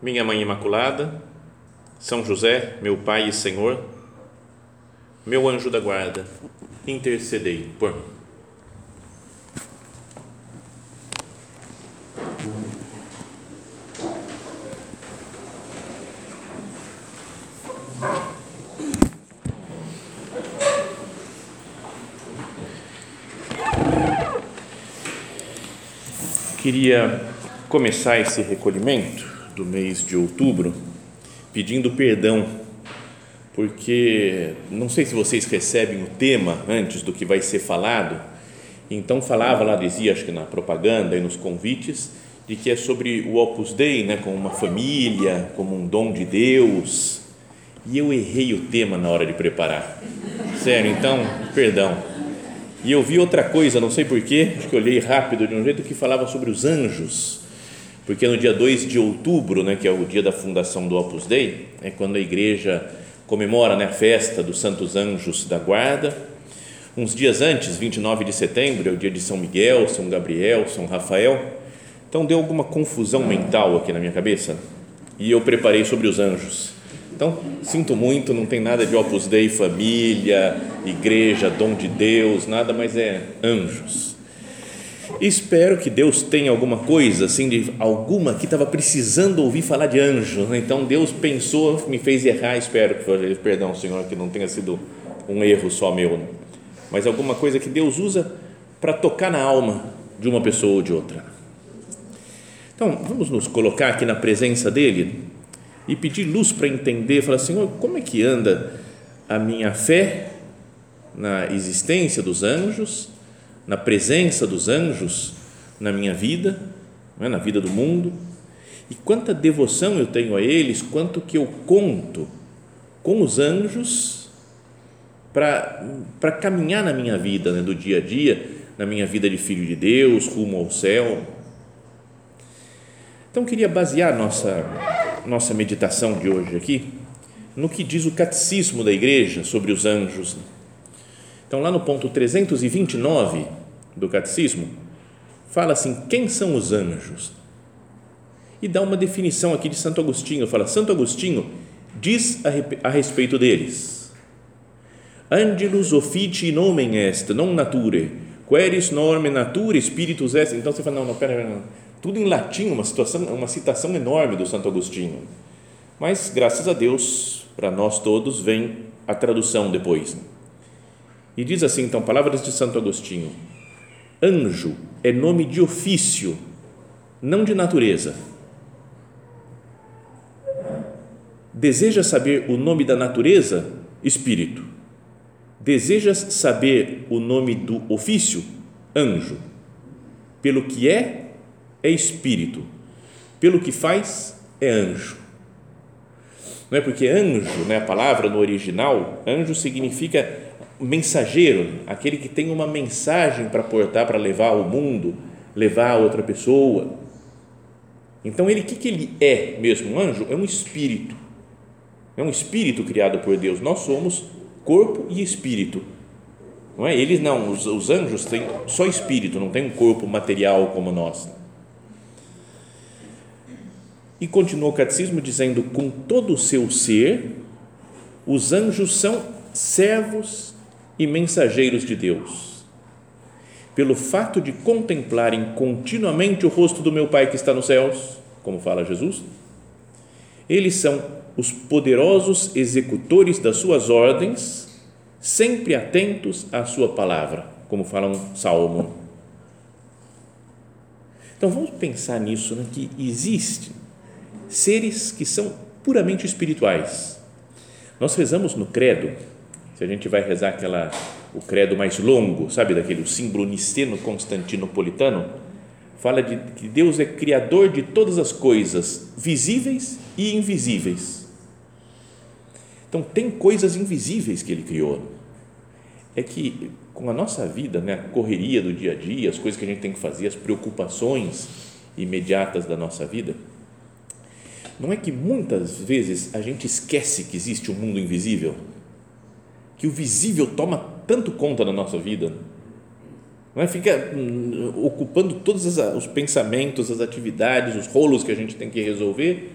Minha Mãe Imaculada, São José, meu Pai e Senhor, meu anjo da guarda, intercedei por mim. Queria começar esse recolhimento do mês de outubro pedindo perdão, porque não sei se vocês recebem o tema antes do que vai ser falado. Então falava lá, dizia, acho que na propaganda e nos convites, de que é sobre o Opus Dei, né, como uma família, como um dom de Deus. E eu errei o tema na hora de preparar. Sério, então, perdão. E eu vi outra coisa, não sei porquê, acho que eu olhei rápido de um jeito que falava sobre os anjos, porque no dia 2 de outubro, né, que é o dia da fundação do Opus Dei, é quando a igreja comemora né, a festa dos Santos Anjos da Guarda. Uns dias antes, 29 de setembro, é o dia de São Miguel, São Gabriel, São Rafael. Então deu alguma confusão mental aqui na minha cabeça e eu preparei sobre os anjos. Então, sinto muito, não tem nada de Opus Dei, família, igreja, dom de Deus, nada, mas é anjos. Espero que Deus tenha alguma coisa, assim, de alguma que estava precisando ouvir falar de anjos. Né? Então, Deus pensou, me fez errar. Espero que, perdão, Senhor, que não tenha sido um erro só meu, né? mas alguma coisa que Deus usa para tocar na alma de uma pessoa ou de outra. Então, vamos nos colocar aqui na presença dele e pedir luz para entender, falar, Senhor, como é que anda a minha fé na existência dos anjos, na presença dos anjos na minha vida, é? na vida do mundo, e quanta devoção eu tenho a eles, quanto que eu conto com os anjos para caminhar na minha vida, né, do dia a dia, na minha vida de filho de Deus, rumo ao céu então, queria basear nossa, nossa meditação de hoje aqui no que diz o catecismo da igreja sobre os anjos. Então, lá no ponto 329 do catecismo, fala assim: quem são os anjos? E dá uma definição aqui de Santo Agostinho. Fala: Santo Agostinho diz a, a respeito deles: Angelus officii nomen est, non nature, queris norme nature spiritus est. Então você fala: não, não, pera, pera, tudo em latim, uma, situação, uma citação enorme do Santo Agostinho. Mas, graças a Deus, para nós todos, vem a tradução depois. E diz assim, então, palavras de Santo Agostinho: Anjo é nome de ofício, não de natureza. Deseja saber o nome da natureza? Espírito. Desejas saber o nome do ofício? Anjo. Pelo que é é espírito, pelo que faz é anjo. Não é porque anjo, né, a palavra no original, anjo significa mensageiro, aquele que tem uma mensagem para portar, para levar ao mundo, levar a outra pessoa. Então, ele, o que, que ele é mesmo? Um anjo é um espírito, é um espírito criado por Deus. Nós somos corpo e espírito. Não é? Eles não, os, os anjos têm só espírito, não tem um corpo material como nós. E continua o catecismo dizendo: com todo o seu ser, os anjos são servos e mensageiros de Deus. Pelo fato de contemplarem continuamente o rosto do meu Pai que está nos céus, como fala Jesus, eles são os poderosos executores das suas ordens, sempre atentos à sua palavra, como fala um salmo. Então vamos pensar nisso, né, que existe seres que são puramente espirituais. Nós rezamos no credo, se a gente vai rezar aquela o credo mais longo, sabe daquele símbolo niceno constantinopolitano, fala de que Deus é criador de todas as coisas, visíveis e invisíveis. Então, tem coisas invisíveis que ele criou. É que com a nossa vida, né, a correria do dia a dia, as coisas que a gente tem que fazer, as preocupações imediatas da nossa vida, não é que muitas vezes a gente esquece que existe um mundo invisível? Que o visível toma tanto conta da nossa vida, não é? fica hum, ocupando todos os pensamentos, as atividades, os rolos que a gente tem que resolver,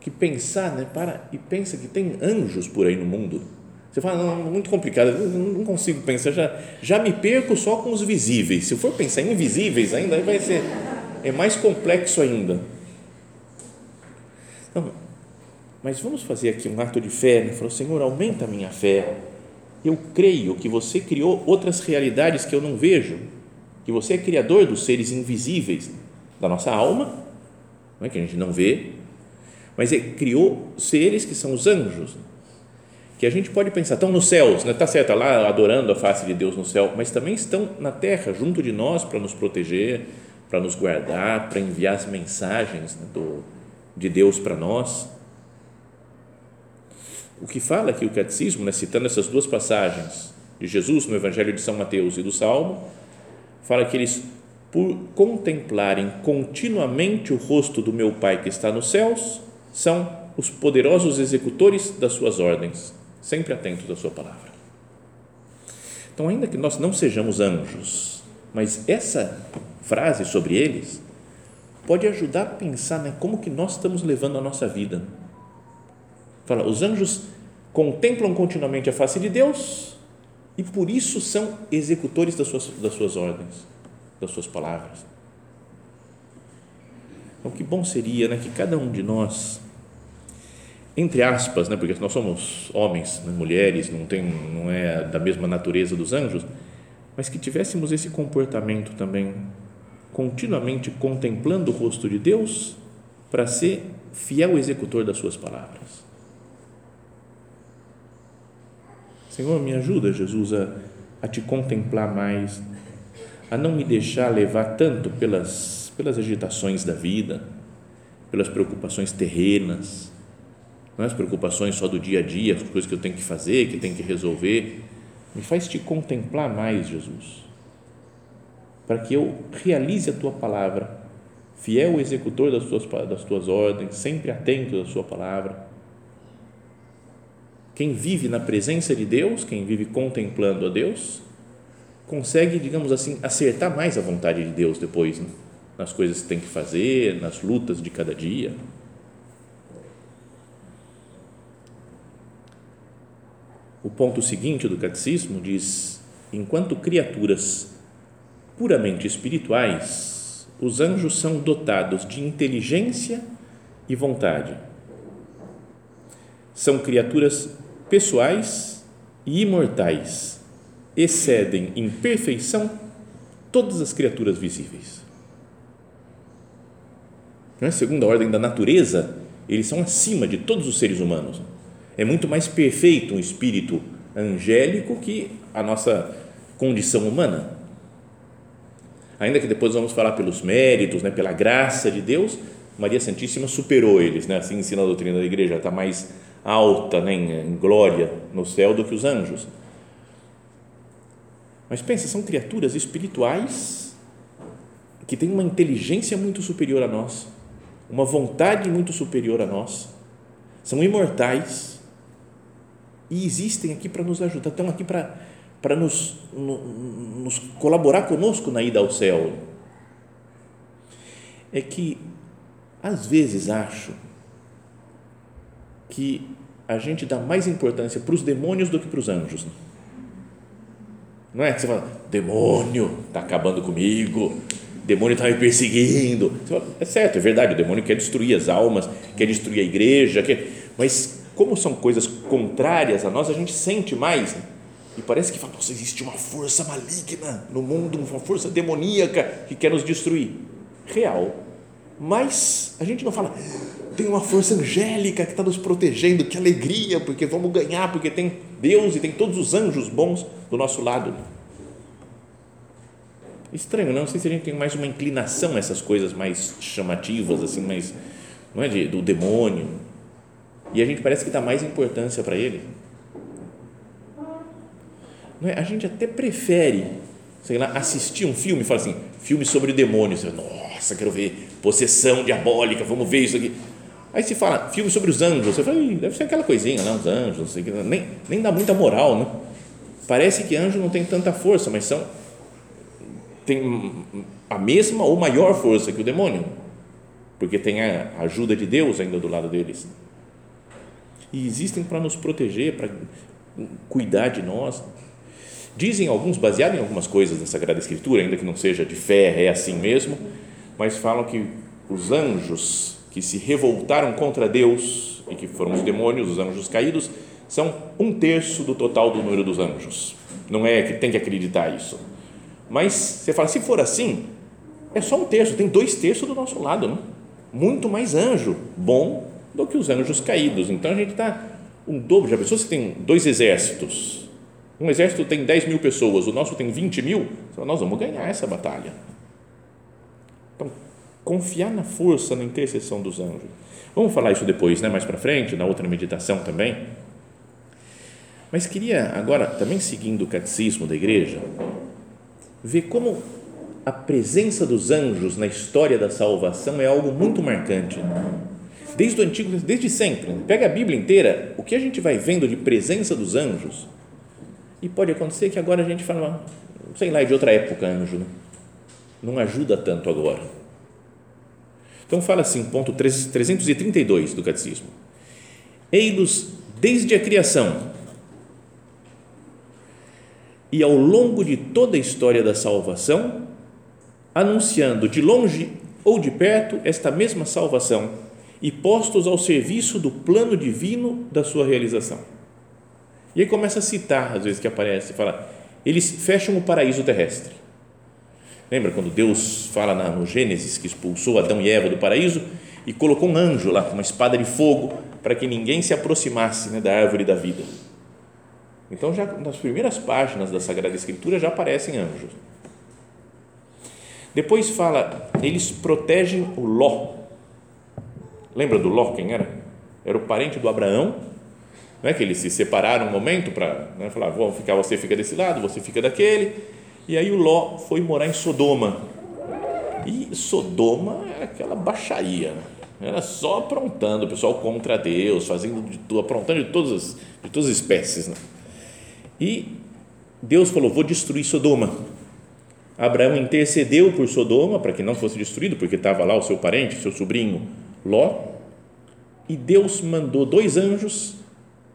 que pensar, né, para e pensa que tem anjos por aí no mundo. Você fala, não, muito complicado, não consigo pensar, já, já me perco só com os visíveis. Se eu for pensar em invisíveis ainda, vai ser é mais complexo ainda. Então, mas vamos fazer aqui um ato de fé, né? Falou, Senhor, aumenta a minha fé. Eu creio que você criou outras realidades que eu não vejo, que você é criador dos seres invisíveis da nossa alma, é que a gente não vê, mas é, criou seres que são os anjos, que a gente pode pensar, estão nos céus, né? tá certo, tá lá adorando a face de Deus no céu, mas também estão na terra, junto de nós, para nos proteger, para nos guardar, para enviar as mensagens né, do, de Deus para nós. O que fala aqui o catecismo, né, citando essas duas passagens de Jesus no Evangelho de São Mateus e do Salmo, fala que eles, por contemplarem continuamente o rosto do meu Pai que está nos céus, são os poderosos executores das suas ordens, sempre atentos à sua palavra. Então, ainda que nós não sejamos anjos, mas essa frase sobre eles pode ajudar a pensar né, como que nós estamos levando a nossa vida. Fala, os anjos contemplam continuamente a face de Deus e por isso são executores das suas, das suas ordens, das suas palavras. Então, que bom seria né, que cada um de nós, entre aspas, né, porque nós somos homens, né, mulheres, não, tem, não é da mesma natureza dos anjos, mas que tivéssemos esse comportamento também continuamente contemplando o rosto de Deus para ser fiel executor das suas palavras. Senhor, me ajuda, Jesus, a, a te contemplar mais, a não me deixar levar tanto pelas, pelas agitações da vida, pelas preocupações terrenas, não é as preocupações só do dia a dia, as coisas que eu tenho que fazer, que tenho que resolver. Me faz te contemplar mais, Jesus para que eu realize a tua palavra, fiel executor das tuas, das tuas ordens, sempre atento à sua palavra. Quem vive na presença de Deus, quem vive contemplando a Deus, consegue, digamos assim, acertar mais a vontade de Deus depois, né? nas coisas que tem que fazer, nas lutas de cada dia. O ponto seguinte do catecismo diz: enquanto criaturas puramente espirituais, os anjos são dotados de inteligência e vontade. São criaturas pessoais e imortais, excedem em perfeição todas as criaturas visíveis. Não é? Segundo a ordem da natureza, eles são acima de todos os seres humanos. É muito mais perfeito um espírito angélico que a nossa condição humana ainda que depois vamos falar pelos méritos, né, pela graça de Deus, Maria Santíssima superou eles, né, assim ensina a doutrina da igreja, está mais alta né, em, glória no céu do que os anjos. Mas pensa, são criaturas espirituais que têm uma inteligência muito superior a nós, uma vontade muito superior a nós, são imortais e existem aqui para nos ajudar, estão aqui para para nos, nos colaborar conosco na ida ao céu é que às vezes acho que a gente dá mais importância para os demônios do que para os anjos. Não é você fala, demônio está acabando comigo, demônio está me perseguindo. Fala, é certo, é verdade, o demônio quer destruir as almas, quer destruir a igreja, quer, mas como são coisas contrárias a nós, a gente sente mais. Né? E parece que fala, nossa, existe uma força maligna no mundo, uma força demoníaca que quer nos destruir. Real. Mas a gente não fala, tem uma força angélica que está nos protegendo, que alegria, porque vamos ganhar, porque tem Deus e tem todos os anjos bons do nosso lado. Estranho, não sei se a gente tem mais uma inclinação a essas coisas mais chamativas, assim, mais, não é, de, do demônio. E a gente parece que dá mais importância para ele. Não é? A gente até prefere, sei lá, assistir um filme e falar assim, filme sobre demônios. Nossa, quero ver possessão diabólica, vamos ver isso aqui. Aí se fala filme sobre os anjos, você fala, deve ser aquela coisinha lá, os anjos, nem, nem dá muita moral, né? Parece que anjo não tem tanta força, mas são tem a mesma ou maior força que o demônio, porque tem a ajuda de Deus ainda do lado deles. E existem para nos proteger, para cuidar de nós. Dizem alguns, baseado em algumas coisas da Sagrada Escritura, ainda que não seja de fé, é assim mesmo, mas falam que os anjos que se revoltaram contra Deus e que foram os demônios, os anjos caídos, são um terço do total do número dos anjos. Não é que tem que acreditar isso mas você fala, se for assim, é só um terço, tem dois terços do nosso lado, né? muito mais anjo bom do que os anjos caídos. Então a gente está um dobro. Já pensou se tem dois exércitos? Um exército tem 10 mil pessoas, o nosso tem 20 mil. Nós vamos ganhar essa batalha. Então, confiar na força, na intercessão dos anjos. Vamos falar isso depois, né? mais para frente, na outra meditação também. Mas queria agora, também seguindo o catecismo da igreja, vê como a presença dos anjos na história da salvação é algo muito marcante. Desde o antigo, desde sempre. Pega a Bíblia inteira, o que a gente vai vendo de presença dos anjos, e pode acontecer que agora a gente fala, sei lá, é de outra época anjo, né? não ajuda tanto agora. Então fala assim, ponto 332 do catecismo. Ei-los desde a criação e ao longo de toda a história da salvação, anunciando de longe ou de perto esta mesma salvação e postos ao serviço do plano divino da sua realização. E aí começa a citar, às vezes que aparece, fala, eles fecham o paraíso terrestre. Lembra quando Deus fala no Gênesis que expulsou Adão e Eva do paraíso e colocou um anjo lá com uma espada de fogo para que ninguém se aproximasse né, da árvore da vida então, já nas primeiras páginas da Sagrada Escritura já aparecem anjos. Depois fala, eles protegem o Ló. Lembra do Ló, quem era? Era o parente do Abraão, não é que eles se separaram um momento para né, falar, vamos ficar, você fica desse lado, você fica daquele. E aí o Ló foi morar em Sodoma. E Sodoma era aquela baixaria, né? era só aprontando, o pessoal contra Deus, fazendo de tudo, aprontando de todas as, de todas as espécies. Né? E Deus falou: Vou destruir Sodoma. Abraão intercedeu por Sodoma para que não fosse destruído, porque estava lá o seu parente, seu sobrinho Ló. E Deus mandou dois anjos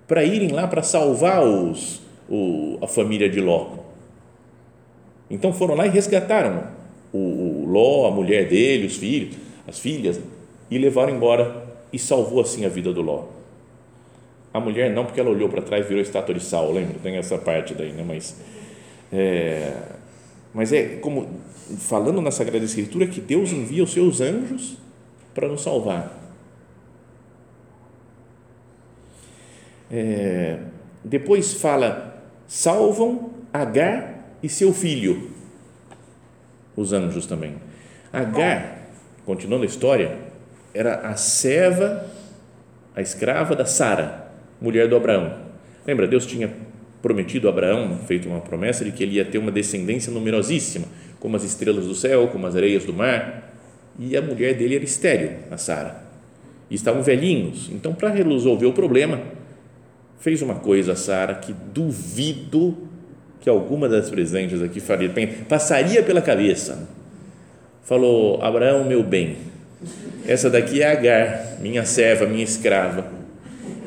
para irem lá para salvar os, o, a família de Ló. Então foram lá e resgataram o, o Ló, a mulher dele, os filhos, as filhas, e levaram embora e salvou assim a vida do Ló. A mulher não, porque ela olhou para trás e virou estátua de sal, lembra? Tem essa parte daí, né? Mas é, mas é como falando na Sagrada Escritura que Deus envia os seus anjos para nos salvar. É, depois fala, salvam Agar e seu filho, os anjos também. Agar, continuando a história, era a serva, a escrava da Sara mulher do Abraão. Lembra, Deus tinha prometido a Abraão, feito uma promessa de que ele ia ter uma descendência numerosíssima, como as estrelas do céu, como as areias do mar. E a mulher dele era estéril, a Sara. E estavam velhinhos. Então, para resolver o problema, fez uma coisa a Sara que duvido que alguma das presentes aqui faria, passaria pela cabeça. Falou: Abraão, meu bem, essa daqui é Agar, minha serva, minha escrava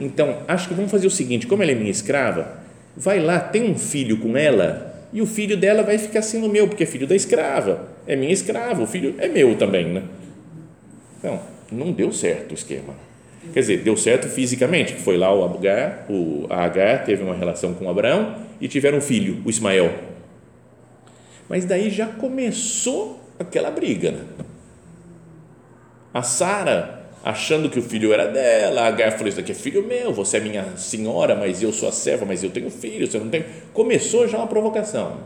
então, acho que vamos fazer o seguinte: como ela é minha escrava, vai lá, tem um filho com ela, e o filho dela vai ficar sendo meu, porque é filho da escrava. É minha escrava, o filho é meu também, né? Então, não deu certo o esquema. Quer dizer, deu certo fisicamente, foi lá o Agar, o Agar teve uma relação com Abraão e tiveram um filho, o Ismael. Mas daí já começou aquela briga. Né? A Sara achando que o filho era dela. A Agar falou: Isso daqui é filho meu, você é minha senhora, mas eu sou a serva, mas eu tenho filho, você não tem. Começou já uma provocação.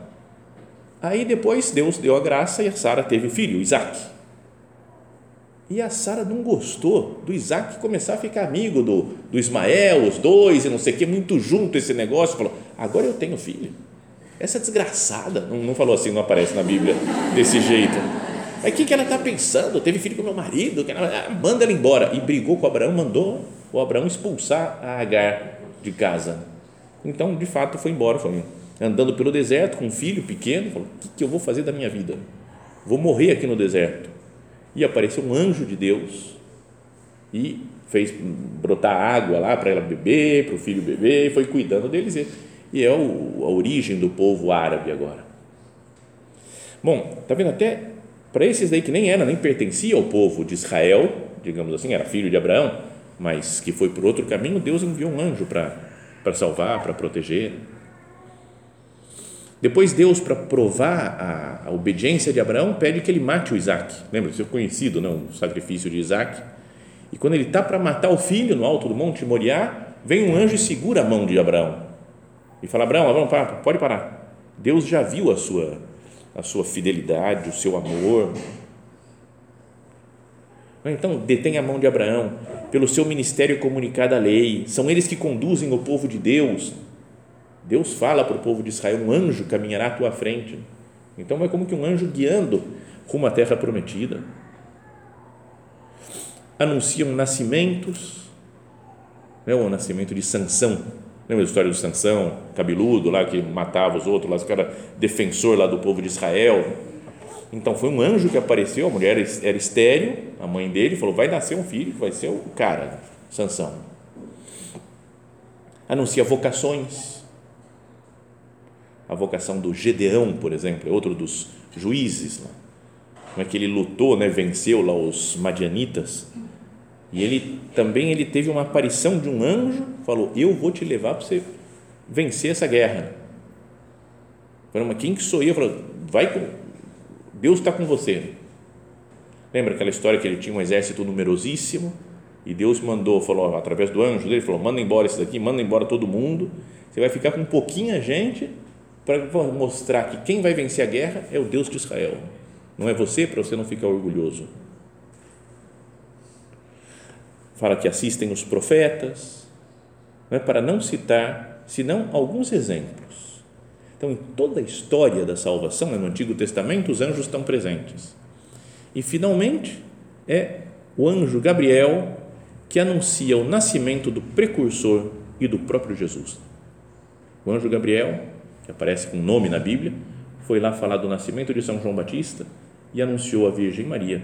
Aí depois Deus deu a graça e a Sara teve o filho, Isaac. E a Sara não gostou do Isaac começar a ficar amigo do, do Ismael, os dois, e não sei o que, muito junto esse negócio. Falou: agora eu tenho filho. Essa desgraçada, não, não falou assim, não aparece na Bíblia desse jeito. Mas o que, que ela está pensando? Teve filho com meu marido, que ela, ah, manda ela embora. E brigou com Abraão, mandou o Abraão expulsar a Agar de casa. Então, de fato, foi embora, foi andando pelo deserto com um filho pequeno, falou: o que, que eu vou fazer da minha vida? Vou morrer aqui no deserto e apareceu um anjo de Deus e fez brotar água lá para ela beber, para o filho beber, e foi cuidando deles. E é o, a origem do povo árabe agora. Bom, tá vendo até para esses daí que nem era, nem pertencia ao povo de Israel, digamos assim, era filho de Abraão, mas que foi por outro caminho, Deus enviou um anjo para salvar, para proteger. Depois Deus, para provar a, a, obediência de Abraão, pede que ele mate o Isaac. Lembra, isso é conhecido, não? o sacrifício de Isaac. E quando ele está para matar o filho no alto do monte Moriá, vem um anjo e segura a mão de Abraão. E fala, Abraão, Abraão, para, pode parar. Deus já viu a sua, a sua fidelidade, o seu amor. Então, detém a mão de Abraão, pelo seu ministério comunicado a lei, são eles que conduzem o povo de Deus Deus fala para o povo de Israel: um anjo caminhará à tua frente. Então é como que um anjo guiando rumo à terra prometida. Anunciam nascimentos, né, o nascimento de Sansão. Lembra a história do Sansão, cabeludo lá que matava os outros, lá, esse cara defensor lá do povo de Israel. Então foi um anjo que apareceu, a mulher era estéreo, a mãe dele falou: vai nascer um filho vai ser o cara, Sansão. Anuncia vocações a vocação do Gedeão, por exemplo, é outro dos juízes, né? como é que ele lutou, né, venceu lá os madianitas, e ele também ele teve uma aparição de um anjo, falou, eu vou te levar para você vencer essa guerra. Falou, mas quem que sou eu? Falou, vai com, Deus está com você. Lembra aquela história que ele tinha um exército numerosíssimo e Deus mandou, falou através do anjo dele, falou, manda embora esse daqui, manda embora todo mundo, você vai ficar com pouquinha gente para mostrar que quem vai vencer a guerra é o Deus de Israel. Não é você, para você não ficar orgulhoso. Fala que assistem os profetas, não é para não citar, senão alguns exemplos. Então, em toda a história da salvação, no Antigo Testamento, os anjos estão presentes. E, finalmente, é o anjo Gabriel que anuncia o nascimento do precursor e do próprio Jesus. O anjo Gabriel que aparece com nome na Bíblia, foi lá falar do nascimento de São João Batista e anunciou à Virgem Maria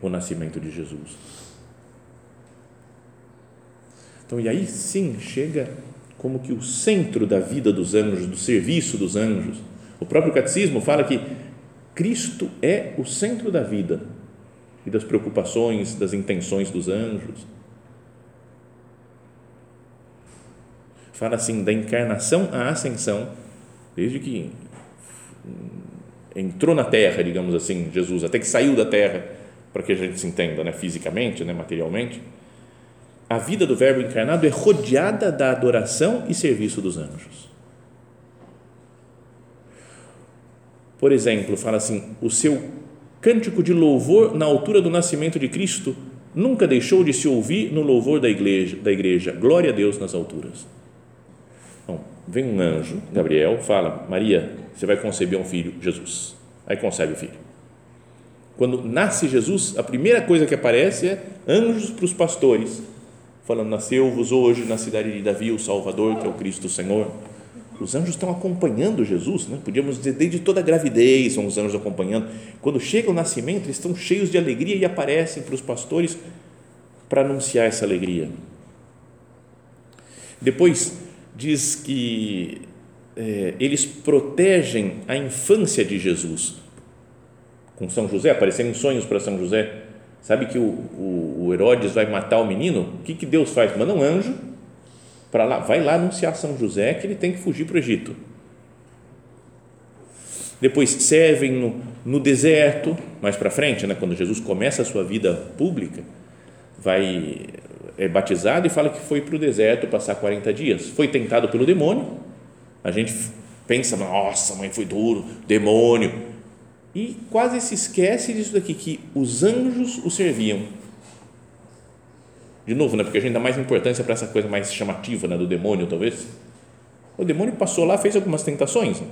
o nascimento de Jesus. Então, e aí sim chega como que o centro da vida dos anjos, do serviço dos anjos. O próprio catecismo fala que Cristo é o centro da vida e das preocupações, das intenções dos anjos. Fala assim da encarnação à ascensão desde que entrou na terra, digamos assim, Jesus, até que saiu da terra, para que a gente se entenda, né, fisicamente, né, materialmente, a vida do Verbo encarnado é rodeada da adoração e serviço dos anjos. Por exemplo, fala assim: o seu cântico de louvor na altura do nascimento de Cristo nunca deixou de se ouvir no louvor da igreja, da igreja. Glória a Deus nas alturas vem um anjo, Gabriel, fala: Maria, você vai conceber um filho, Jesus. Aí concebe o filho. Quando nasce Jesus, a primeira coisa que aparece é anjos para os pastores, falando: Nasceu-vos hoje na cidade de Davi o Salvador, que é o Cristo Senhor. Os anjos estão acompanhando Jesus, né? podíamos dizer, desde toda a gravidez são os anjos acompanhando. Quando chega o nascimento, eles estão cheios de alegria e aparecem para os pastores para anunciar essa alegria. Depois, diz que é, eles protegem a infância de Jesus. Com São José, apareceram sonhos para São José. Sabe que o, o, o, Herodes vai matar o menino? O que, que Deus faz? Manda um anjo para lá, vai lá anunciar a São José que ele tem que fugir para o Egito. Depois servem no, no deserto, mais para frente, né, quando Jesus começa a sua vida pública, vai é batizado e fala que foi para o deserto passar 40 dias. Foi tentado pelo demônio, a gente pensa, nossa, mãe foi duro, demônio. E quase se esquece disso daqui, que os anjos o serviam. De novo, né, porque a gente dá mais importância para essa coisa mais chamativa né, do demônio, talvez. O demônio passou lá, fez algumas tentações,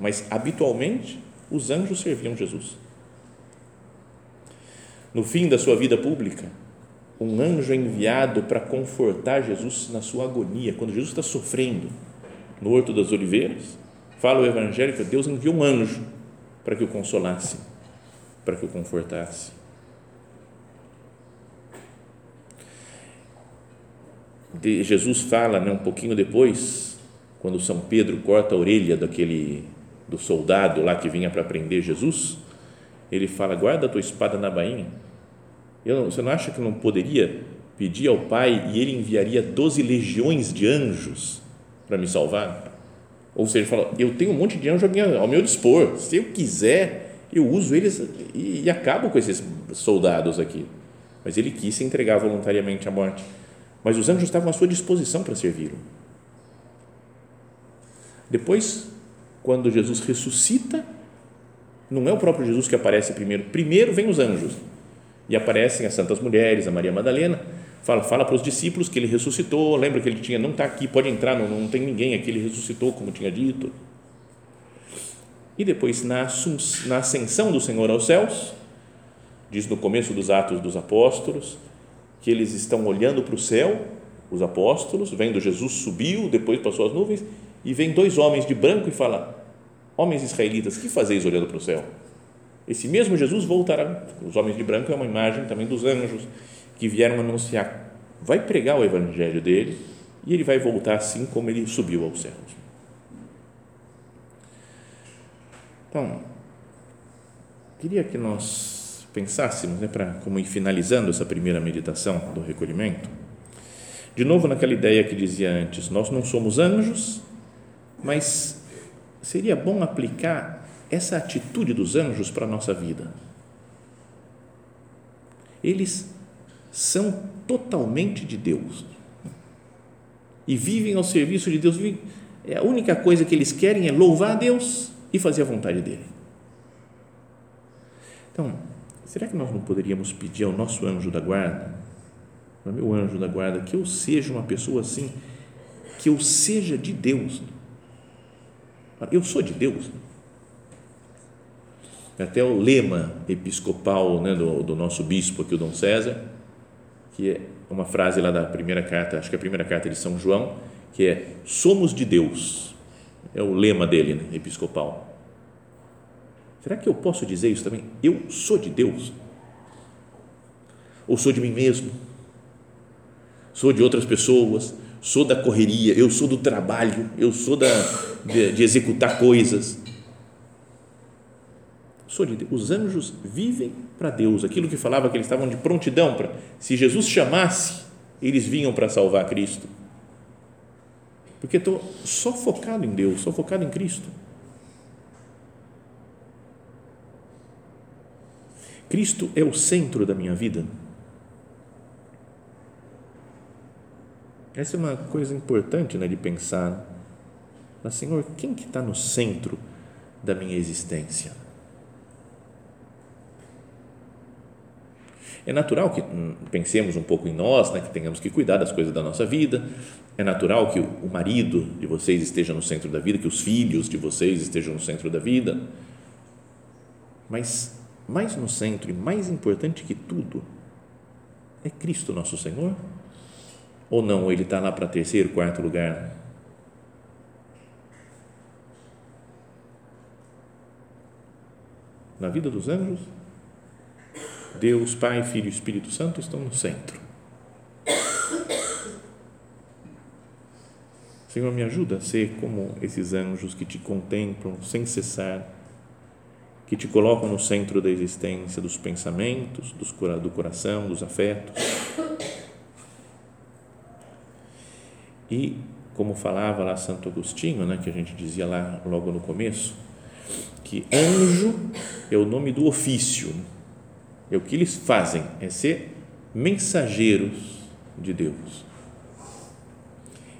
mas habitualmente os anjos serviam Jesus. No fim da sua vida pública, um anjo é enviado para confortar Jesus na sua agonia, quando Jesus está sofrendo no Horto das Oliveiras. Fala o Evangelho que Deus enviou um anjo para que o consolasse, para que o confortasse. De, Jesus fala né, um pouquinho depois, quando São Pedro corta a orelha daquele do soldado lá que vinha para prender Jesus, ele fala: guarda a tua espada na bainha. Eu, você não acha que não poderia pedir ao Pai e ele enviaria doze legiões de anjos para me salvar? Ou seja, ele fala: eu tenho um monte de anjos ao meu, ao meu dispor. Se eu quiser, eu uso eles e, e acabo com esses soldados aqui. Mas ele quis se entregar voluntariamente à morte. Mas os anjos estavam à sua disposição para servi-lo. Depois, quando Jesus ressuscita, não é o próprio Jesus que aparece primeiro. Primeiro vem os anjos e aparecem as santas mulheres, a Maria Madalena, fala, fala para os discípulos que ele ressuscitou, lembra que ele tinha, não está aqui, pode entrar, não, não tem ninguém aqui, ele ressuscitou, como tinha dito. E depois, na, na ascensão do Senhor aos céus, diz no começo dos Atos dos Apóstolos, que eles estão olhando para o céu, os apóstolos, vendo Jesus subiu, depois passou as nuvens, e vem dois homens de branco e fala, homens israelitas, que fazeis olhando para o céu? Esse mesmo Jesus voltará. Os homens de branco é uma imagem também dos anjos que vieram anunciar. Vai pregar o evangelho dele e ele vai voltar assim como ele subiu aos céus. Então, queria que nós pensássemos, né, para como ir finalizando essa primeira meditação do recolhimento, de novo naquela ideia que dizia antes, nós não somos anjos, mas seria bom aplicar essa atitude dos anjos para a nossa vida. Eles são totalmente de Deus e vivem ao serviço de Deus. É a única coisa que eles querem é louvar a Deus e fazer a vontade dele. Então, será que nós não poderíamos pedir ao nosso anjo da guarda, ao meu anjo da guarda, que eu seja uma pessoa assim, que eu seja de Deus? Eu sou de Deus até o lema episcopal né, do, do nosso bispo aqui, o Dom César, que é uma frase lá da primeira carta, acho que é a primeira carta de São João, que é somos de Deus. É o lema dele, né, episcopal. Será que eu posso dizer isso também? Eu sou de Deus? Ou sou de mim mesmo? Sou de outras pessoas? Sou da correria? Eu sou do trabalho? Eu sou da, de, de executar coisas? Os anjos vivem para Deus. Aquilo que falava que eles estavam de prontidão para, se Jesus chamasse, eles vinham para salvar Cristo. Porque estou só focado em Deus, só focado em Cristo. Cristo é o centro da minha vida. Essa é uma coisa importante né, de pensar. Mas, Senhor, quem que está no centro da minha existência? É natural que pensemos um pouco em nós, né, que tenhamos que cuidar das coisas da nossa vida. É natural que o marido de vocês esteja no centro da vida, que os filhos de vocês estejam no centro da vida. Mas mais no centro e mais importante que tudo é Cristo nosso Senhor? Ou não? Ele está lá para terceiro, quarto lugar? Na vida dos anjos, Deus, Pai, Filho e Espírito Santo estão no centro. Senhor, me ajuda a ser como esses anjos que te contemplam sem cessar, que te colocam no centro da existência, dos pensamentos, dos, do coração, dos afetos. E, como falava lá Santo Agostinho, né, que a gente dizia lá logo no começo, que anjo é o nome do ofício, né? É o que eles fazem é ser mensageiros de Deus.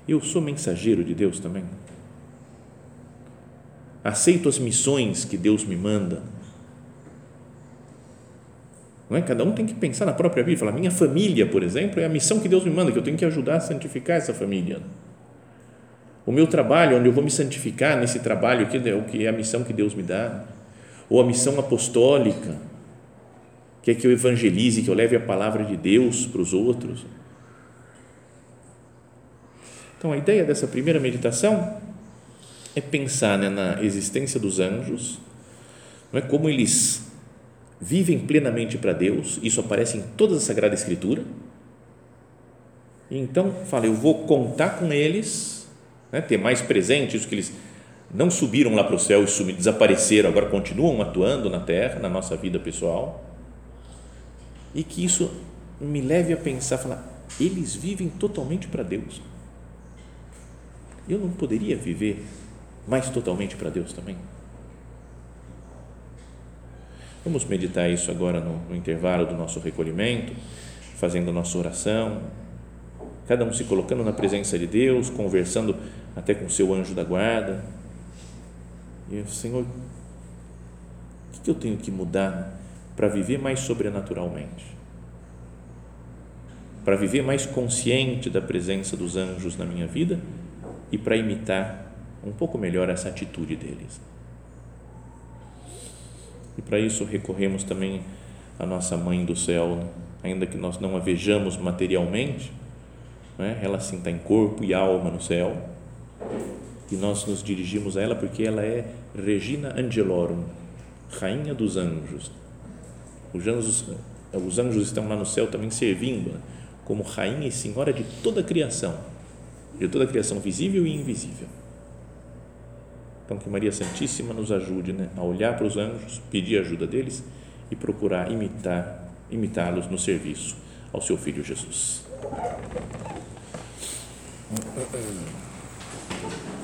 Eu sou mensageiro de Deus também. aceito as missões que Deus me manda. Não é? Cada um tem que pensar na própria vida. Falar, minha família, por exemplo, é a missão que Deus me manda, que eu tenho que ajudar a santificar essa família. O meu trabalho, onde eu vou me santificar nesse trabalho, que é é a missão que Deus me dá, ou a missão apostólica, que é que eu evangelize, que eu leve a palavra de Deus para os outros. Então, a ideia dessa primeira meditação é pensar né, na existência dos anjos, não é como eles vivem plenamente para Deus, isso aparece em toda a Sagrada Escritura. Então, fala, eu vou contar com eles, né, ter mais presente isso que eles não subiram lá para o céu e desapareceram, agora continuam atuando na terra, na nossa vida pessoal. E que isso me leve a pensar, falar, eles vivem totalmente para Deus. Eu não poderia viver mais totalmente para Deus também? Vamos meditar isso agora no, no, intervalo do nosso recolhimento, fazendo a nossa oração, cada um se colocando na presença de Deus, conversando até com o seu anjo da guarda. E Senhor, o que eu tenho que mudar para viver mais sobrenaturalmente? Para viver mais consciente da presença dos anjos na minha vida e para imitar um pouco melhor essa atitude deles. E para isso recorremos também à nossa Mãe do Céu, né? ainda que nós não a vejamos materialmente, né? ela sim está em corpo e alma no céu, e nós nos dirigimos a ela porque ela é Regina Angelorum, Rainha dos Anjos. Os anjos, os anjos estão lá no céu também servindo né? como Rainha e Senhora de toda a criação, de toda a criação visível e invisível. Então, que Maria Santíssima nos ajude né, a olhar para os anjos, pedir ajuda deles e procurar imitar, imitá-los no serviço ao seu Filho Jesus.